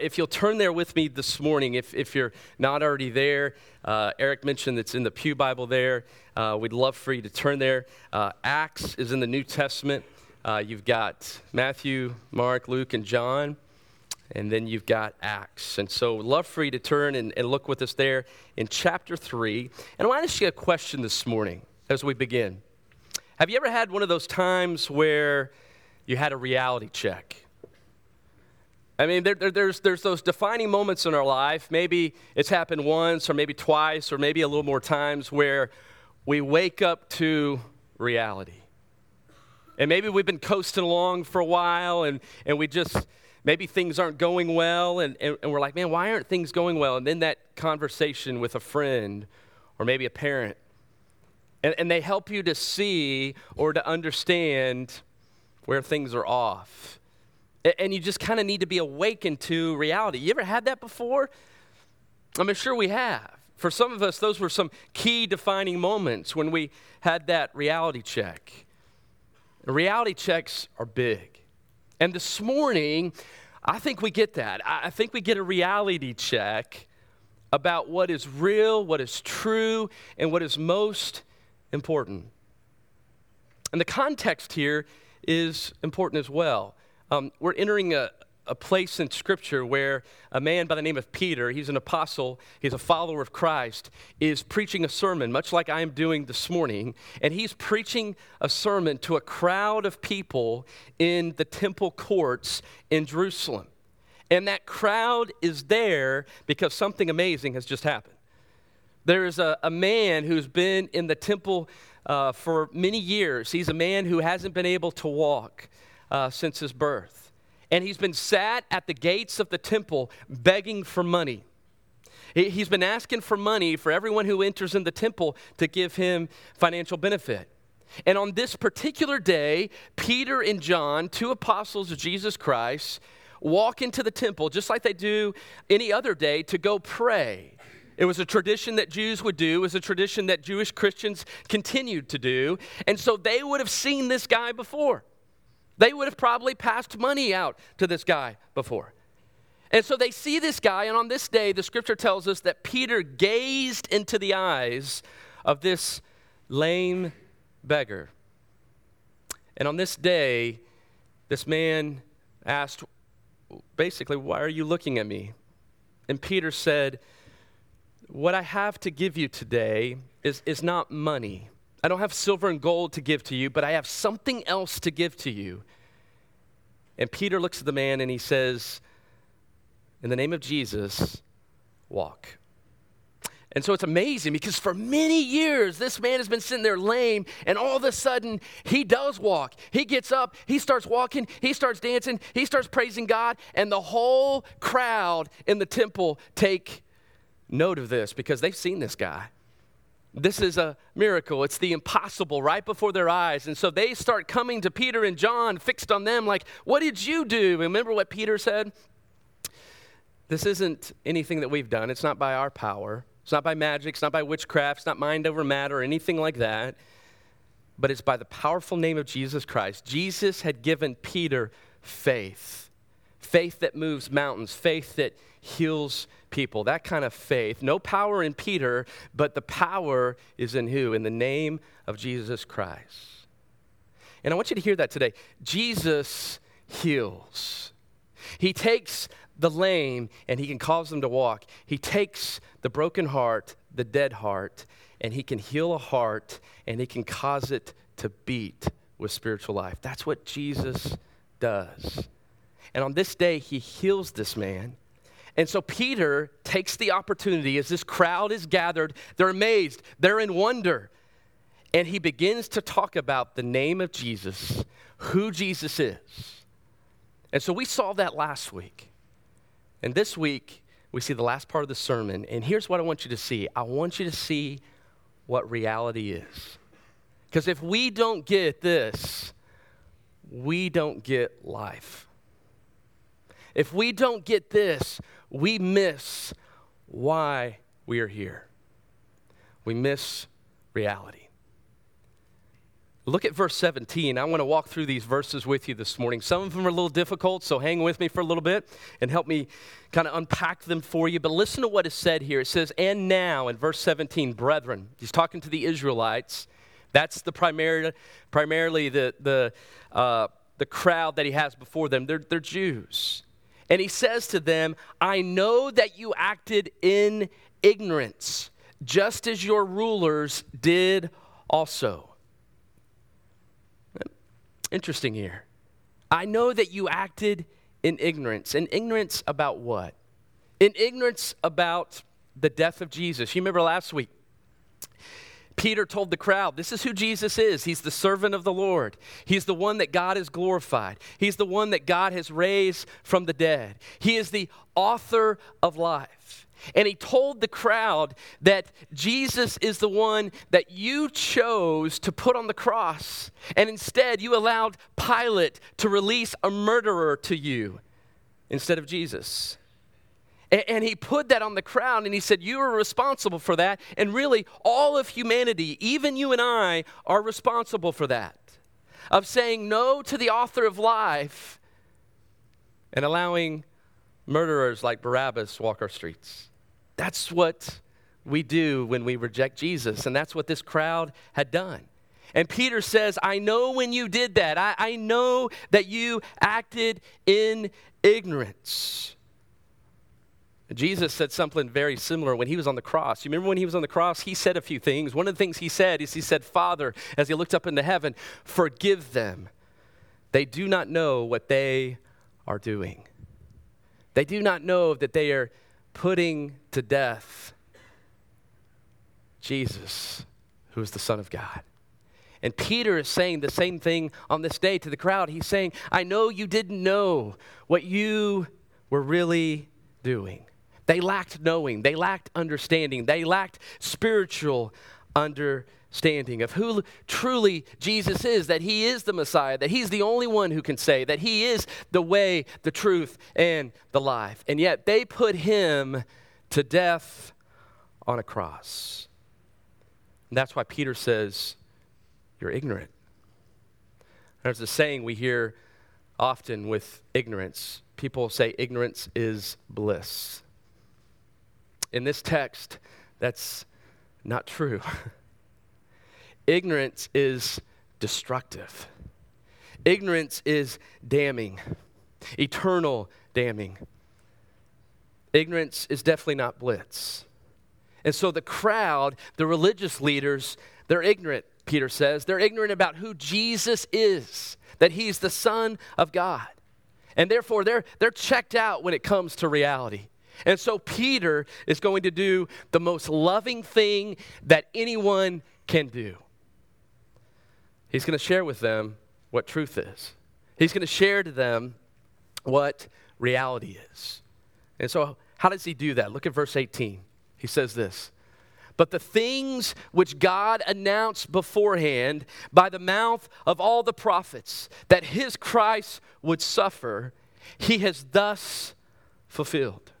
if you'll turn there with me this morning, if, if you're not already there, uh, Eric mentioned it's in the Pew Bible there. Uh, we'd love for you to turn there. Uh, Acts is in the New Testament. Uh, you've got Matthew, Mark, Luke, and John. And then you've got Acts. And so, love for you to turn and, and look with us there in chapter 3. And I want to ask you a question this morning as we begin. Have you ever had one of those times where you had a reality check? I mean, there, there, there's, there's those defining moments in our life. Maybe it's happened once, or maybe twice, or maybe a little more times where we wake up to reality. And maybe we've been coasting along for a while, and, and we just, maybe things aren't going well, and, and, and we're like, man, why aren't things going well? And then that conversation with a friend, or maybe a parent, and, and they help you to see or to understand where things are off and you just kind of need to be awakened to reality. You ever had that before? I'm sure we have. For some of us, those were some key defining moments when we had that reality check. Reality checks are big. And this morning, I think we get that. I think we get a reality check about what is real, what is true, and what is most important. And the context here is important as well. Um, we're entering a, a place in Scripture where a man by the name of Peter, he's an apostle, he's a follower of Christ, is preaching a sermon, much like I am doing this morning. And he's preaching a sermon to a crowd of people in the temple courts in Jerusalem. And that crowd is there because something amazing has just happened. There is a, a man who's been in the temple uh, for many years. He's a man who hasn't been able to walk uh, since his birth. And he's been sat at the gates of the temple begging for money. He's been asking for money for everyone who enters in the temple to give him financial benefit. And on this particular day, Peter and John, two apostles of Jesus Christ, walk into the temple just like they do any other day to go pray. It was a tradition that Jews would do, it was a tradition that Jewish Christians continued to do. And so they would have seen this guy before. They would have probably passed money out to this guy before. And so they see this guy, and on this day, the scripture tells us that Peter gazed into the eyes of this lame beggar. And on this day, this man asked, basically, Why are you looking at me? And Peter said, What I have to give you today is, is not money. I don't have silver and gold to give to you, but I have something else to give to you. And Peter looks at the man and he says, In the name of Jesus, walk. And so it's amazing because for many years, this man has been sitting there lame, and all of a sudden, he does walk. He gets up, he starts walking, he starts dancing, he starts praising God, and the whole crowd in the temple take note of this because they've seen this guy. This is a miracle. It's the impossible right before their eyes. And so they start coming to Peter and John, fixed on them, like, What did you do? Remember what Peter said? This isn't anything that we've done. It's not by our power. It's not by magic. It's not by witchcraft. It's not mind over matter or anything like that. But it's by the powerful name of Jesus Christ. Jesus had given Peter faith faith that moves mountains, faith that heals people, that kind of faith. No power in Peter, but the power is in who? In the name of Jesus Christ. And I want you to hear that today. Jesus heals. He takes the lame and he can cause them to walk. He takes the broken heart, the dead heart, and he can heal a heart and he can cause it to beat with spiritual life. That's what Jesus does. And on this day, he heals this man. And so Peter takes the opportunity as this crowd is gathered. They're amazed, they're in wonder. And he begins to talk about the name of Jesus, who Jesus is. And so we saw that last week. And this week, we see the last part of the sermon. And here's what I want you to see I want you to see what reality is. Because if we don't get this, we don't get life. If we don't get this, we miss why we are here. We miss reality. Look at verse 17. I want to walk through these verses with you this morning. Some of them are a little difficult, so hang with me for a little bit and help me kind of unpack them for you. But listen to what is said here. It says, And now, in verse 17, brethren, he's talking to the Israelites. That's the primary, primarily the, the, uh, the crowd that he has before them. They're, they're Jews. And he says to them, I know that you acted in ignorance, just as your rulers did also. Interesting here. I know that you acted in ignorance. In ignorance about what? In ignorance about the death of Jesus. You remember last week, Peter told the crowd, This is who Jesus is. He's the servant of the Lord. He's the one that God has glorified. He's the one that God has raised from the dead. He is the author of life. And he told the crowd that Jesus is the one that you chose to put on the cross. And instead, you allowed Pilate to release a murderer to you instead of Jesus. And, he put that on the crowd and he said, You are responsible for that. And really, all of humanity, even you and I, are responsible for that. Of saying no to the author of life and allowing murderers like Barabbas walk our streets. That's what we do when we reject Jesus, and that's what this crowd had done. And Peter says, I know when you did that. I, I know that you acted in ignorance. Jesus said something very similar when he was on the cross. You remember when he was on the cross? He said a few things. One of the things he said is he said, Father, as he looked up into heaven, forgive them. They do not know what they are doing. They do not know that they are putting to death Jesus, who is the Son of God. And Peter is saying the same thing on this day to the crowd. He's saying, I know you didn't know what you were really doing. They lacked knowing, they lacked understanding, they lacked spiritual understanding of who truly Jesus is, that he is the Messiah, that he's the only one who can say, that he is the way, the truth, and the life. And yet they put him to death on a cross. And that's why Peter says, You're ignorant. There's a saying we hear often with ignorance. People say ignorance is bliss. In this text, that's not true. Ignorance is destructive. Ignorance is damning, eternal damning. Ignorance is definitely not bliss. And so the crowd, the religious leaders, they're ignorant, Peter says. They're ignorant about who Jesus is, that he's the Son of God. And therefore, they're, they're checked out when it comes to reality. And so Peter is going to do the most loving thing that anyone can do. He's going to share with them what truth is. He's going to share to them what reality is. And so, how does he do that? Look at verse 18. He says this But the things which God announced beforehand by the mouth of all the prophets that his Christ would suffer, he has thus fulfilled.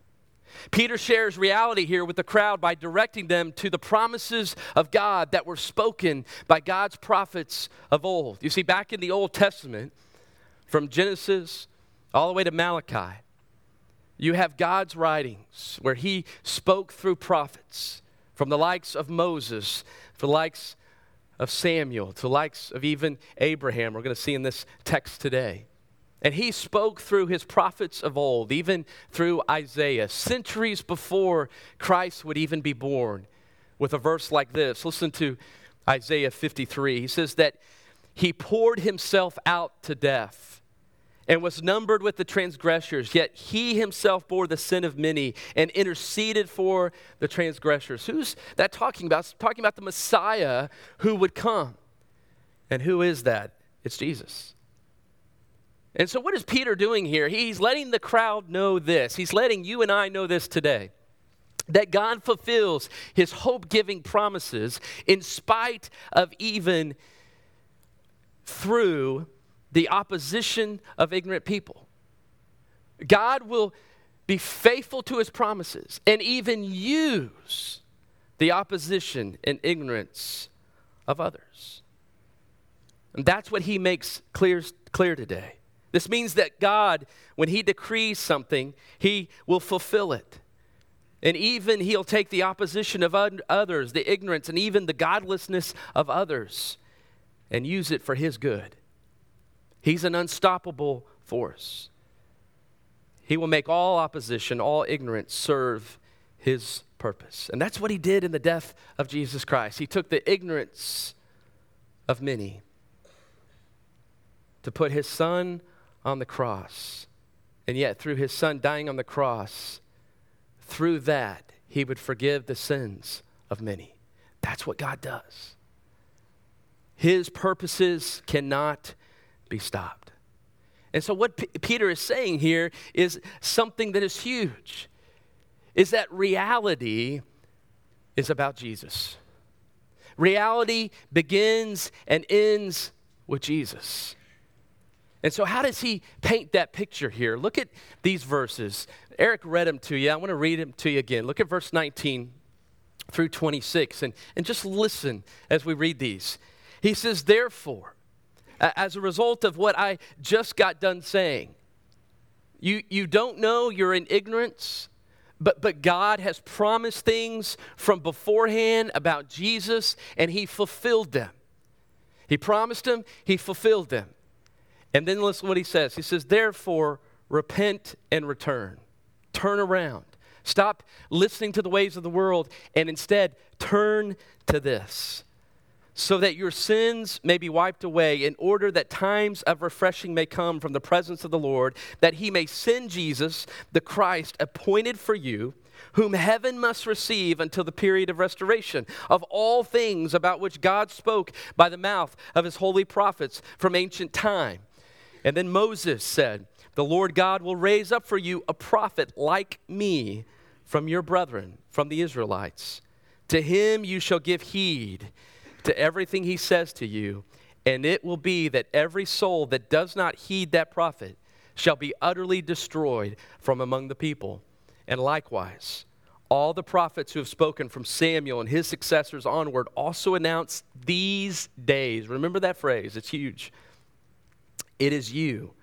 Peter shares reality here with the crowd by directing them to the promises of God that were spoken by God's prophets of old. You see, back in the Old Testament, from Genesis all the way to Malachi, you have God's writings where He spoke through prophets, from the likes of Moses, for the likes of Samuel, to the likes of even Abraham. We're going to see in this text today. And he spoke through his prophets of old, even through Isaiah, centuries before Christ would even be born, with a verse like this. Listen to Isaiah 53. He says that he poured himself out to death and was numbered with the transgressors, yet he himself bore the sin of many and interceded for the transgressors. Who's that talking about? It's talking about the Messiah who would come. And who is that? It's Jesus. And so, what is Peter doing here? He's letting the crowd know this. He's letting you and I know this today that God fulfills his hope giving promises in spite of even through the opposition of ignorant people. God will be faithful to his promises and even use the opposition and ignorance of others. And that's what he makes clear, clear today. This means that God, when he decrees something, he will fulfill it. And even he'll take the opposition of others, the ignorance, and even the godlessness of others, and use it for his good. He's an unstoppable force. He will make all opposition, all ignorance serve his purpose. And that's what he did in the death of Jesus Christ. He took the ignorance of many to put his son on the cross. And yet, through his son dying on the cross, through that, he would forgive the sins of many. That's what God does. His purposes cannot be stopped. And so, what P- Peter is saying here is something that is huge is that reality is about Jesus. Reality begins and ends with Jesus. And so, how does he paint that picture here? Look at these verses. Eric read them to you. I want to read them to you again. Look at verse 19 through 26 and, and just listen as we read these. He says, Therefore, as a result of what I just got done saying, you, you don't know you're in ignorance, but, but God has promised things from beforehand about Jesus, and He fulfilled them. He promised them, He fulfilled them. And then listen what He says He says, Therefore, repent and return. Turn around. Stop listening to the ways of the world and instead turn to this so that your sins may be wiped away, in order that times of refreshing may come from the presence of the Lord, that he may send Jesus, the Christ, appointed for you, whom heaven must receive until the period of restoration of all things about which God spoke by the mouth of his holy prophets from ancient time. And then Moses said, The Lord God will raise up for you a prophet like me from your brethren, from the Israelites. To him you shall give heed to everything he says to you, and it will be that every soul that does not heed that prophet shall be utterly destroyed from among the people. And likewise, all the prophets who have spoken from Samuel and his successors onward also announce these days. Remember that phrase, it's huge. It is you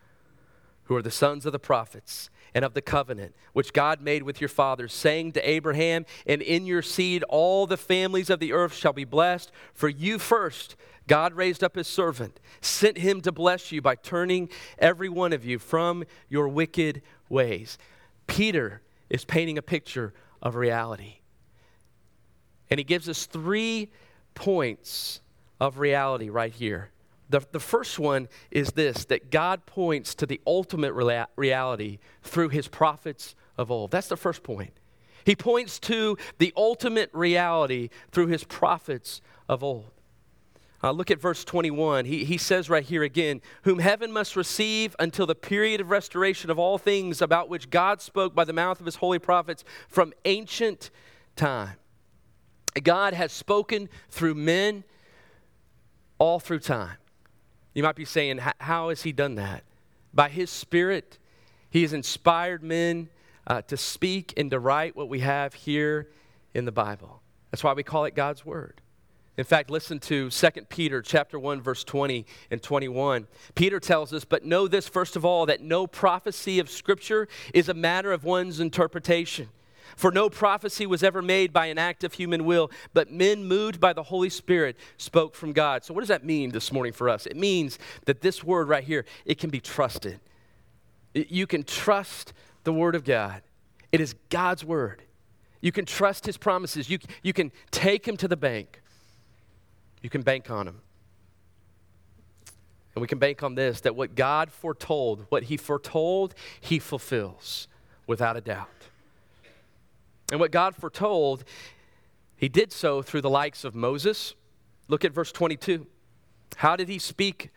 who are the sons of the prophets and of the covenant which God made with your fathers, saying to Abraham, And in your seed all the families of the earth shall be blessed. For you first, God raised up his servant, sent him to bless you by turning every one of you from your wicked ways. Peter is painting a picture of reality. And he gives us three points of reality right here. The, the first one is this that God points to the ultimate rea- reality through his prophets of old. That's the first point. He points to the ultimate reality through his prophets of old. Uh, look at verse 21. He, he says right here again, Whom heaven must receive until the period of restoration of all things about which God spoke by the mouth of his holy prophets from ancient time. God has spoken through men all through time. You might be saying, How has he done that? By his Spirit, he has inspired men uh, to speak and to write what we have here in the Bible. That's why we call it God's Word. In fact, listen to 2 Peter chapter 1 verse 20 and 21. Peter tells us, "But know this first of all that no prophecy of scripture is a matter of one's interpretation." For no prophecy was ever made by an act of human will, but men moved by the Holy Spirit spoke from God. So what does that mean this morning for us? It means that this word right here, it can be trusted. You can trust the word of God. It is God's word. You can trust his promises. You, you can take him to the bank. You can bank on him. And we can bank on this that what God foretold, what he foretold, he fulfills without a doubt. And what God foretold, he did so through the likes of Moses. Look at verse 22. How did he speak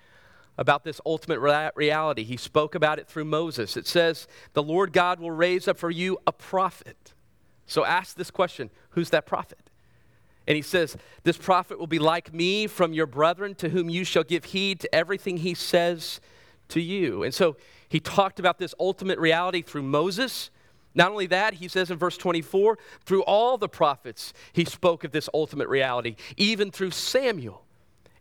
about this ultimate reality? He spoke about it through Moses. It says, The Lord God will raise up for you a prophet. So ask this question Who's that prophet? And he says, This prophet will be like me from your brethren, to whom you shall give heed to everything he says to you. And so he talked about this ultimate reality through Moses. Not only that, he says in verse 24, through all the prophets, he spoke of this ultimate reality, even through Samuel.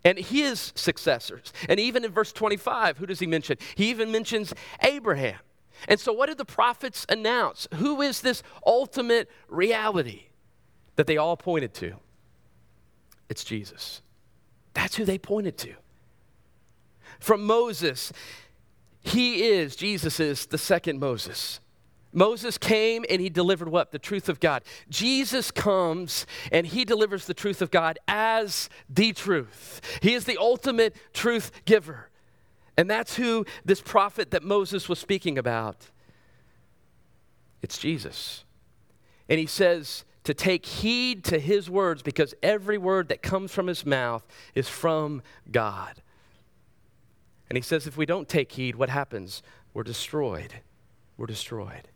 and his successors. And even in verse 25, who does he mention? He even mentions Abraham. And so, what did the prophets announce? Who is this ultimate reality that they all pointed to? It's Jesus. That's who they pointed to. From Moses, he is, Jesus is the second Moses. Moses came and he delivered what? The truth of God. Jesus comes and he delivers the truth of God as the truth. He is the ultimate truth giver. And that's who this prophet that Moses was speaking about. It's Jesus. And he says to take heed to his words because every word that comes from his mouth is from God. And he says if we don't take heed, what happens? We're destroyed. We're destroyed.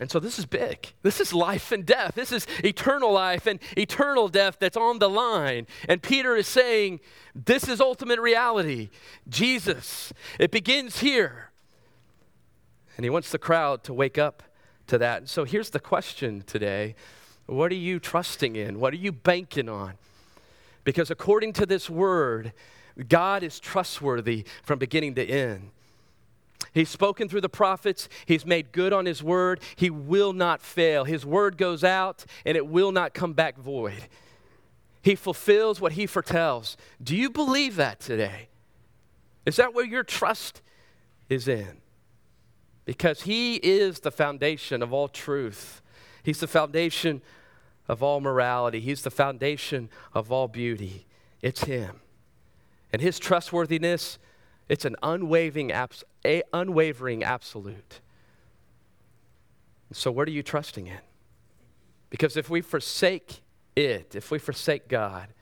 And so this is big. This is life and death. This is eternal life and eternal death that's on the line. And Peter is saying, this is ultimate reality. Jesus. It begins here. And he wants the crowd to wake up to that. And so here's the question today What are you trusting in? What are you banking on? Because according to this word, God is trustworthy from beginning to end. He's spoken through the prophets. He's made good on his word. He will not fail. His word goes out and it will not come back void. He fulfills what he foretells. Do you believe that today? Is that where your trust is in? Because he is the foundation of all truth, he's the foundation of all morality, he's the foundation of all beauty. It's him. And his trustworthiness it's an unwavering, abs- a unwavering absolute. So, what are you trusting in? Because if we forsake it, if we forsake God,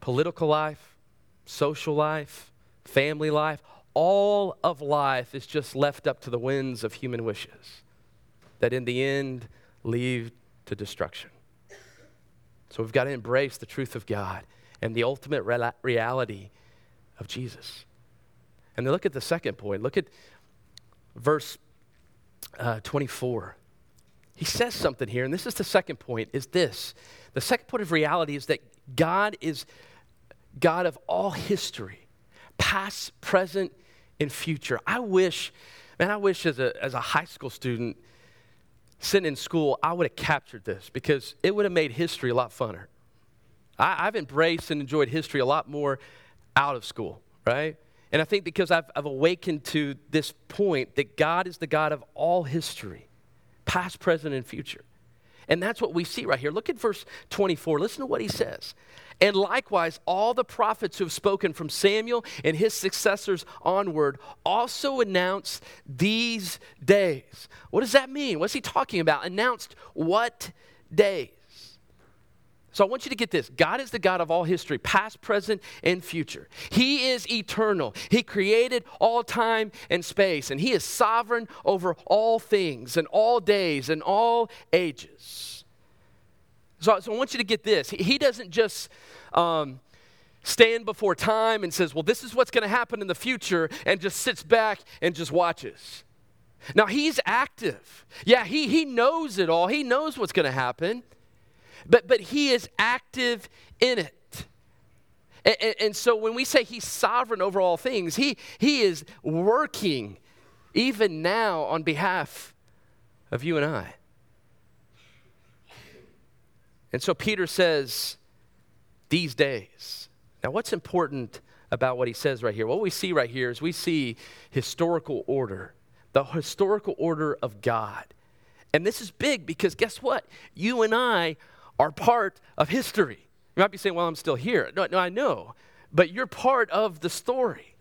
political life, social life, family life, all of life is just left up to the winds of human wishes that in the end lead to destruction. So we've got to embrace the truth of God and the ultimate reality of Jesus. And then look at the second point. Look at verse uh, 24. He says something here, and this is the second point, is this. The second point of reality is that God is God of all history, past, present, and future. I wish, man, I wish as a, as a high school student sitting in school, I would have captured this because it would have made history a lot funner. I, I've embraced and enjoyed history a lot more out of school, right? And I think because I've, I've awakened to this point that God is the God of all history, past, present, and future. And that's what we see right here. Look at verse 24. Listen to what he says. And likewise, all the prophets who have spoken from Samuel and his successors onward also announced these days. What does that mean? What's he talking about? Announced what days? So I want you to get this God is the God of all history, past, present, and future. He is eternal. He created all time and space, and He is sovereign over all things and all days and all ages. So, so I want you to get this. He, he doesn't just. Um, stand before time and says, Well, this is what's going to happen in the future, and just sits back and just watches. Now, he's active. Yeah, he, he knows it all, he knows what's going to happen but, but he is active in it. And, and, and, so when we say he's sovereign over all things, he, he is working even now on behalf of you and I. And so Peter says, these days. Now, what's important about what he says right here? What we see right here is we see historical order, the historical order of God. And this is big because guess what? You and I are part of history. You might be saying, well, I'm still here. No, no I know. But you're part of the story.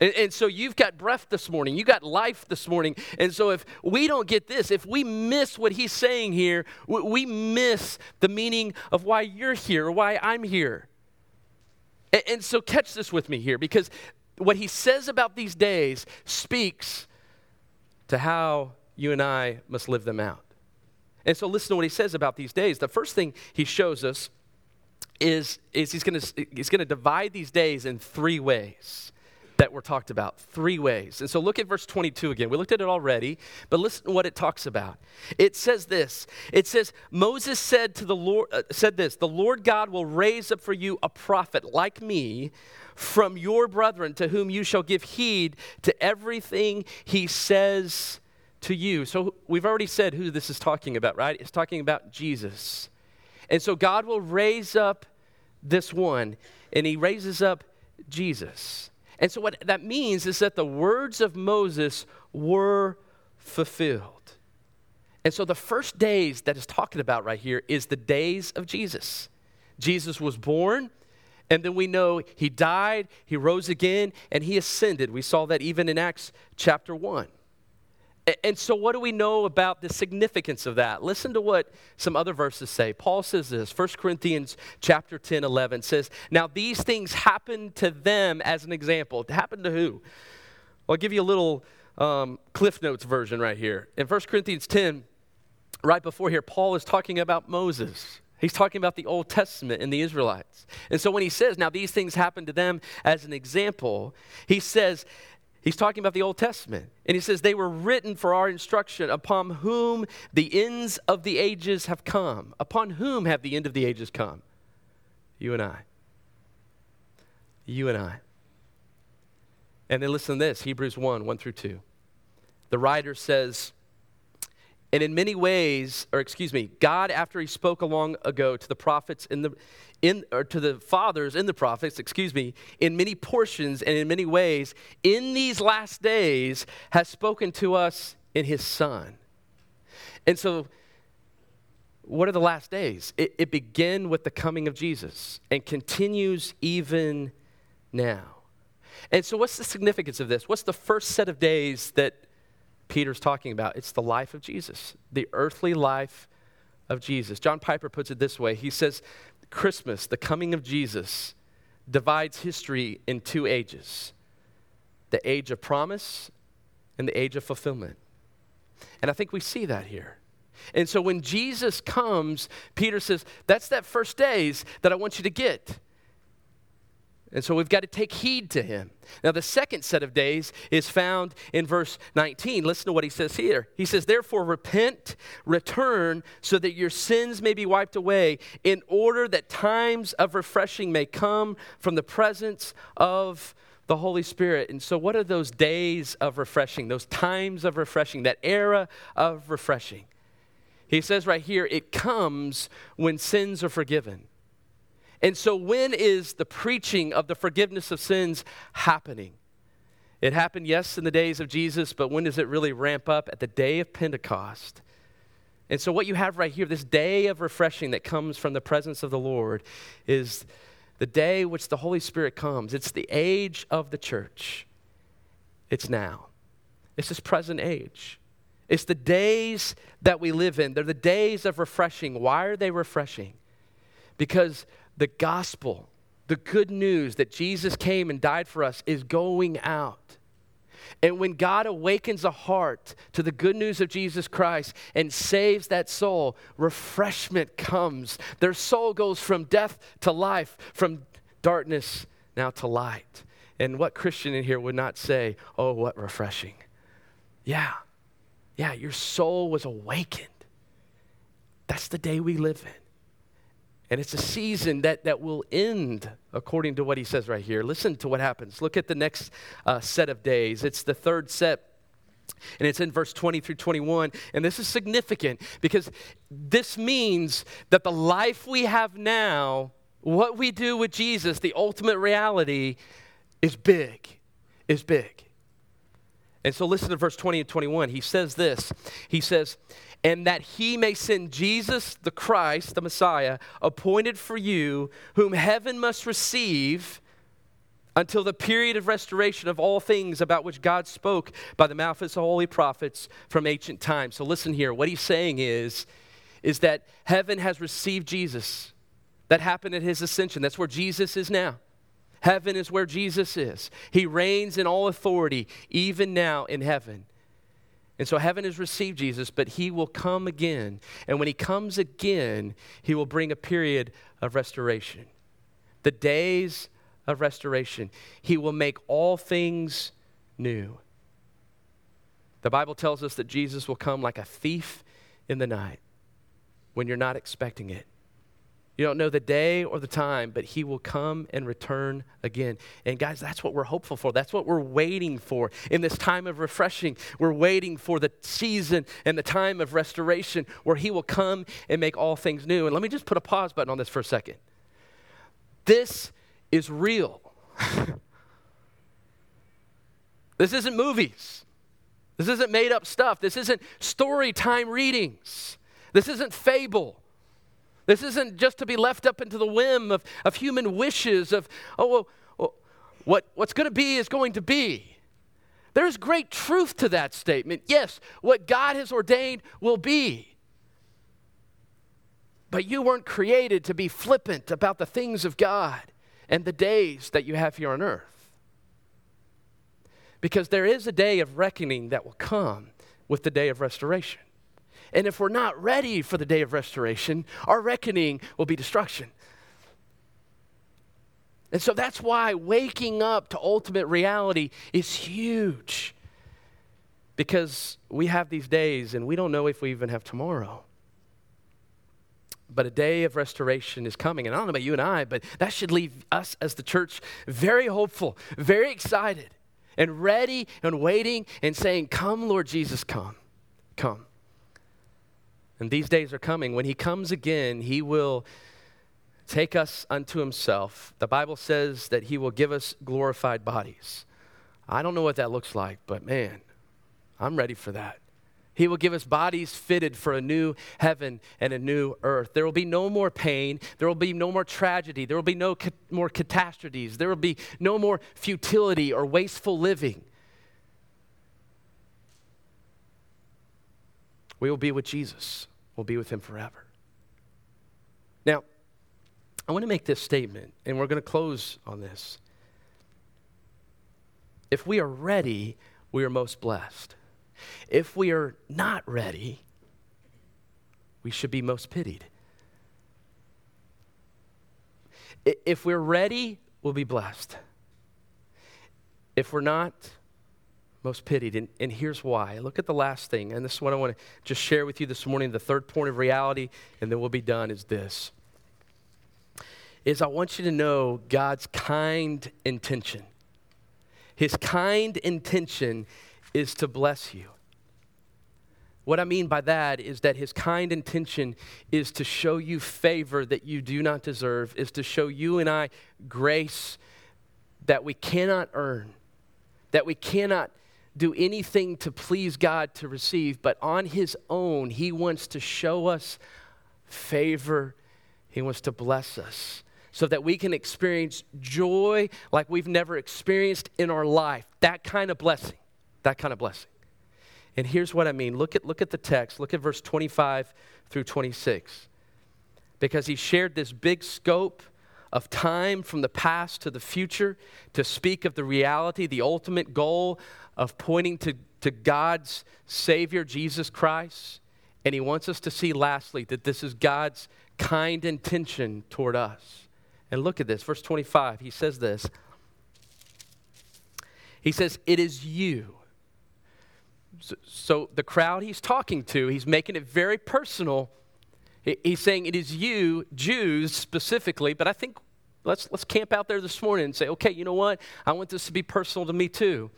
And, and, so you've got breath this morning, you got life this morning. And so if we don't get this, if we miss what he's saying here, we, we miss the meaning of why you're here, why I'm here. And, and so catch this with me here, because what he says about these days speaks to how you and I must live them out. And so listen to what he says about these days. The first thing he shows us is, is he's going he's going to divide these days in three ways. that were talked about. Three ways. And so look at verse 22 again. We looked at it already, but listen to what it talks about. It says this. It says Moses said to the Lord uh, said this, "The Lord God will raise up for you a prophet like me from your brethren to whom you shall give heed to everything he says to you." So we've already said who this is talking about, right? It's talking about Jesus. And so God will raise up this one, and he raises up Jesus. And so, what that means is that the words of Moses were fulfilled. And so, the first days that is talking about right here is the days of Jesus. Jesus was born, and then we know he died, he rose again, and he ascended. We saw that even in Acts chapter 1. And so, what do we know about the significance of that? Listen to what some other verses say. Paul says this 1 Corinthians chapter 10, 11 says, Now these things happened to them as an example. Happened to who? Well, I'll give you a little um, Cliff Notes version right here. In 1 Corinthians 10, right before here, Paul is talking about Moses. He's talking about the Old Testament and the Israelites. And so when he says, now these things happened to them as an example, he says, He's talking about the Old Testament. And he says, They were written for our instruction, upon whom the ends of the ages have come. Upon whom have the end of the ages come? You and I. You and I. And then listen to this Hebrews 1 1 through 2. The writer says, and in many ways, or excuse me, God, after he spoke a long ago to the prophets in the, in, or to the fathers in the prophets, excuse me, in many portions and in many ways, in these last days has spoken to us in his Son. And so, what are the last days? It, it began with the coming of Jesus and continues even now. And so, what's the significance of this? What's the first set of days that Peter's talking about? It's the life of Jesus, the earthly life of Jesus. John Piper puts it this way He says, Christmas, the coming of Jesus, divides history in two ages the age of promise and the age of fulfillment. And I think we see that here. And so when Jesus comes, Peter says, That's that first days that I want you to get. And so we've got to take heed to him. Now, the second set of days is found in verse 19. Listen to what he says here. He says, Therefore, repent, return, so that your sins may be wiped away, in order that times of refreshing may come from the presence of the Holy Spirit. And so, what are those days of refreshing, those times of refreshing, that era of refreshing? He says right here, it comes when sins are forgiven. And so, when is the preaching of the forgiveness of sins happening? It happened, yes, in the days of Jesus, but when does it really ramp up? At the day of Pentecost. And so, what you have right here, this day of refreshing that comes from the presence of the Lord, is the day which the Holy Spirit comes. It's the age of the church. It's now, it's this present age. It's the days that we live in. They're the days of refreshing. Why are they refreshing? Because the gospel, the good news that Jesus came and died for us, is going out. And when God awakens a heart to the good news of Jesus Christ and saves that soul, refreshment comes. Their soul goes from death to life, from darkness now to light. And what Christian in here would not say, Oh, what refreshing? Yeah, yeah, your soul was awakened. That's the day we live in. And it's a season that, that will end, according to what he says right here. Listen to what happens. Look at the next uh, set of days. It's the third set. And it's in verse 20 through 21. And this is significant because this means that the life we have now, what we do with Jesus, the ultimate reality, is big. Is big. And so listen to verse 20 and 21. He says this He says, and that he may send Jesus the Christ, the Messiah, appointed for you, whom heaven must receive until the period of restoration of all things about which God spoke by the mouth of his holy prophets from ancient times. So listen here. What he's saying is, is that heaven has received Jesus. That happened at his ascension. That's where Jesus is now. Heaven is where Jesus is. He reigns in all authority, even now in heaven. And so heaven has received Jesus, but he will come again. And when he comes again, he will bring a period of restoration. The days of restoration. He will make all things new. The Bible tells us that Jesus will come like a thief in the night when you're not expecting it. You don't know the day or the time, but he will come and return again. And guys, that's what we're hopeful for. That's what we're waiting for in this time of refreshing. We're waiting for the season and the time of restoration where he will come and make all things new. And let me just put a pause button on this for a second. This is real. this isn't movies. This isn't made up stuff. This isn't story time readings. This isn't fable. This isn't just to be left up into the whim of, of human wishes of, oh, well, what, what's going to be is going to be. There's great truth to that statement. Yes, what God has ordained will be. But you weren't created to be flippant about the things of God and the days that you have here on earth. Because there is a day of reckoning that will come with the day of restoration. And if we're not ready for the day of restoration, our reckoning will be destruction. And so that's why waking up to ultimate reality is huge. Because we have these days and we don't know if we even have tomorrow. But a day of restoration is coming. And I don't know about you and I, but that should leave us as the church very hopeful, very excited, and ready and waiting and saying, Come, Lord Jesus, come. Come. And these days are coming. When he comes again, he will take us unto himself. The Bible says that he will give us glorified bodies. I don't know what that looks like, but man, I'm ready for that. He will give us bodies fitted for a new heaven and a new earth. There will be no more pain. There will be no more tragedy. There will be no ca- more catastrophes. There will be no more futility or wasteful living. We will be with Jesus, we'll be with him forever. Now, I want to make this statement, and we're going to close on this. If we are ready, we are most blessed. If we are not ready, we should be most pitied. If we're ready, we'll be blessed. If we're not, most pitied. And, and here's why. Look at the last thing, and this is what I want to just share with you this morning. The third point of reality, and then we'll be done, is this. Is I want you to know God's kind intention. His kind intention is to bless you. What I mean by that is that his kind intention is to show you favor that you do not deserve, is to show you and I grace that we cannot earn, that we cannot do anything to please God to receive, but on his own, he wants to show us favor. He wants to bless us so that we can experience joy like we've never experienced in our life. That kind of blessing. That kind of blessing. And here's what I mean. Look at, look at the text. Look at verse 25 through 26. Because he shared this big scope of time from the past to the future to speak of the reality, the ultimate goal of pointing to, to God's Savior, Jesus Christ. And he wants us to see, lastly, that this is God's kind intention toward us. And look at this, verse 25. He says this He says, It is you. So, so the crowd he's talking to, he's making it very personal. He's saying, It is you, Jews specifically, but I think let's, let's camp out there this morning and say, Okay, you know what? I want this to be personal to me too.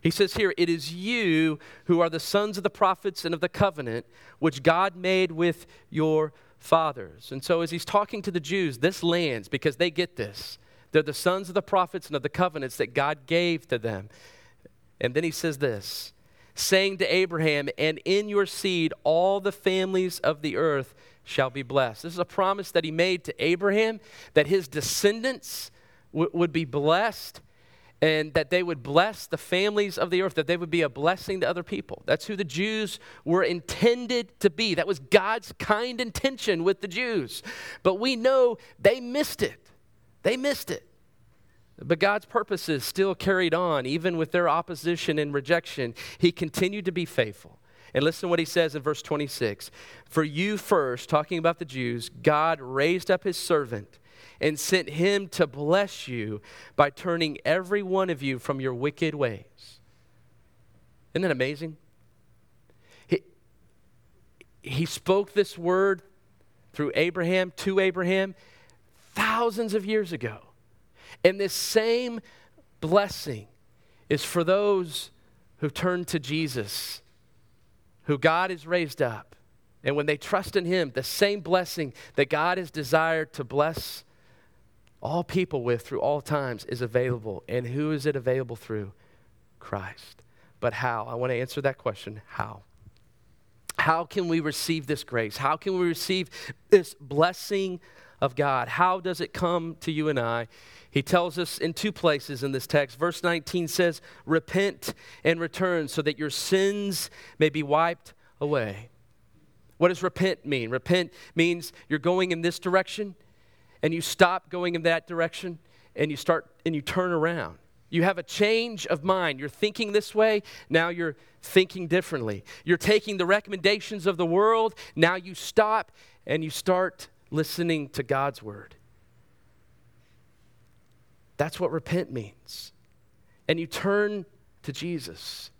He says here, It is you who are the sons of the prophets and of the covenant which God made with your fathers. And so, as he's talking to the Jews, this lands because they get this. They're the sons of the prophets and of the covenants that God gave to them. And then he says this saying to Abraham, And in your seed all the families of the earth shall be blessed. This is a promise that he made to Abraham that his descendants w- would be blessed and that they would bless the families of the earth, that they would be a blessing to other people. That's who the Jews were intended to be. That was God's kind intention with the Jews. But we know they missed it. They missed it. But God's purposes still carried on, even with their opposition and rejection. He continued to be faithful. And listen to what he says in verse 26 For you first, talking about the Jews, God raised up his servant and sent him to bless you by turning every one of you from your wicked ways. Isn't that amazing? He, he spoke this word through Abraham to Abraham thousands of years ago. And this same blessing is for those who turn to Jesus, who God has raised up. And when they trust in Him, the same blessing that God has desired to bless all people with through all times is available. And who is it available through? Christ. But how? I want to answer that question. How? How can we receive this grace? How can we receive this blessing of God? How does it come to you and I? He tells us in two places in this text. Verse 19 says, Repent and return so that your sins may be wiped away. What does repent mean? Repent means you're going in this direction and you stop going in that direction and you start and you turn around. You have a change of mind. You're thinking this way, now you're thinking differently. You're taking the recommendations of the world, now you stop and you start listening to God's word. That's what repent means. And you turn to Jesus.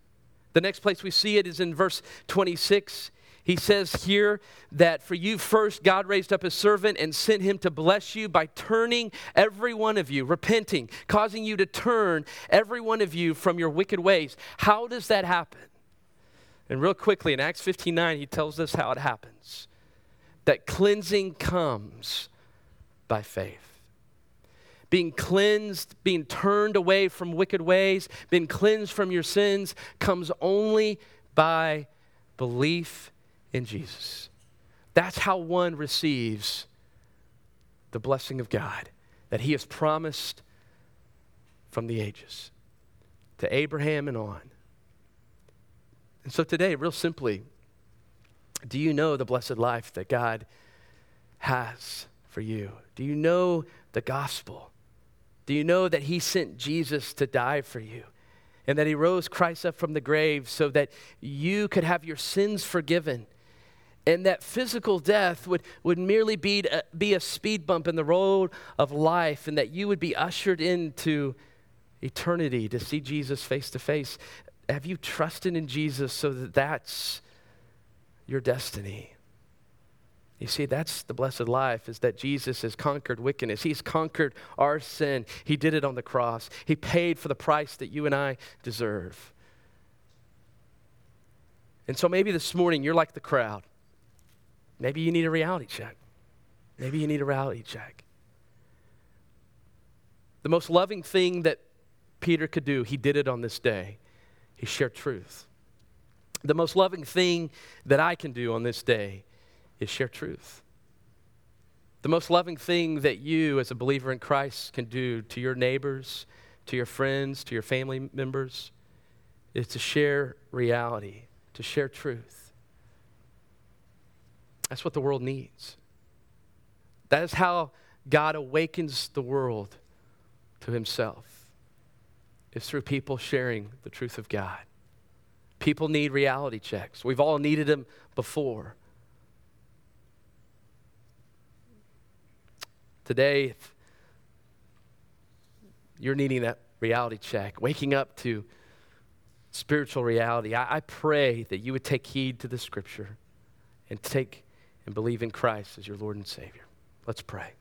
The next place we see it is in verse 26. He says here that for you first, God raised up his servant and sent him to bless you by turning every one of you, repenting, causing you to turn every one of you from your wicked ways. How does that happen? And real quickly, in Acts 59, he tells us how it happens that cleansing comes by faith. Being cleansed, being turned away from wicked ways, being cleansed from your sins comes only by belief in Jesus. That's how one receives the blessing of God that he has promised from the ages to Abraham and on. And so today, real simply, do you know the blessed life that God has for you? Do you know the gospel? Do you know that He sent Jesus to die for you? And that He rose Christ up from the grave so that you could have your sins forgiven? And that physical death would, would merely be, a, be a speed bump in the road of life, and that you would be ushered into eternity to see Jesus face to face. Have you trusted in Jesus so that that's your destiny. You see, that's the blessed life, is that Jesus has conquered wickedness. He's conquered our sin. He did it on the cross. He paid for the price that you and I deserve. And so maybe this morning you're like the crowd. Maybe you need a reality check. Maybe you need a reality check. The most loving thing that Peter could do, he did it on this day. He shared truth. The most loving thing that I can do on this day is share truth. The most loving thing that you, as a believer in Christ, can do to your neighbors, to your friends, to your family members, is to share reality, to share truth. That's what the world needs. That is how God awakens the world to Himself, is through people sharing the truth of God. People need reality checks. We've all needed them before. Today, you're needing that reality check, waking up to spiritual reality. I, I pray that you would take heed to the scripture and take and believe in Christ as your Lord and Savior. Let's pray.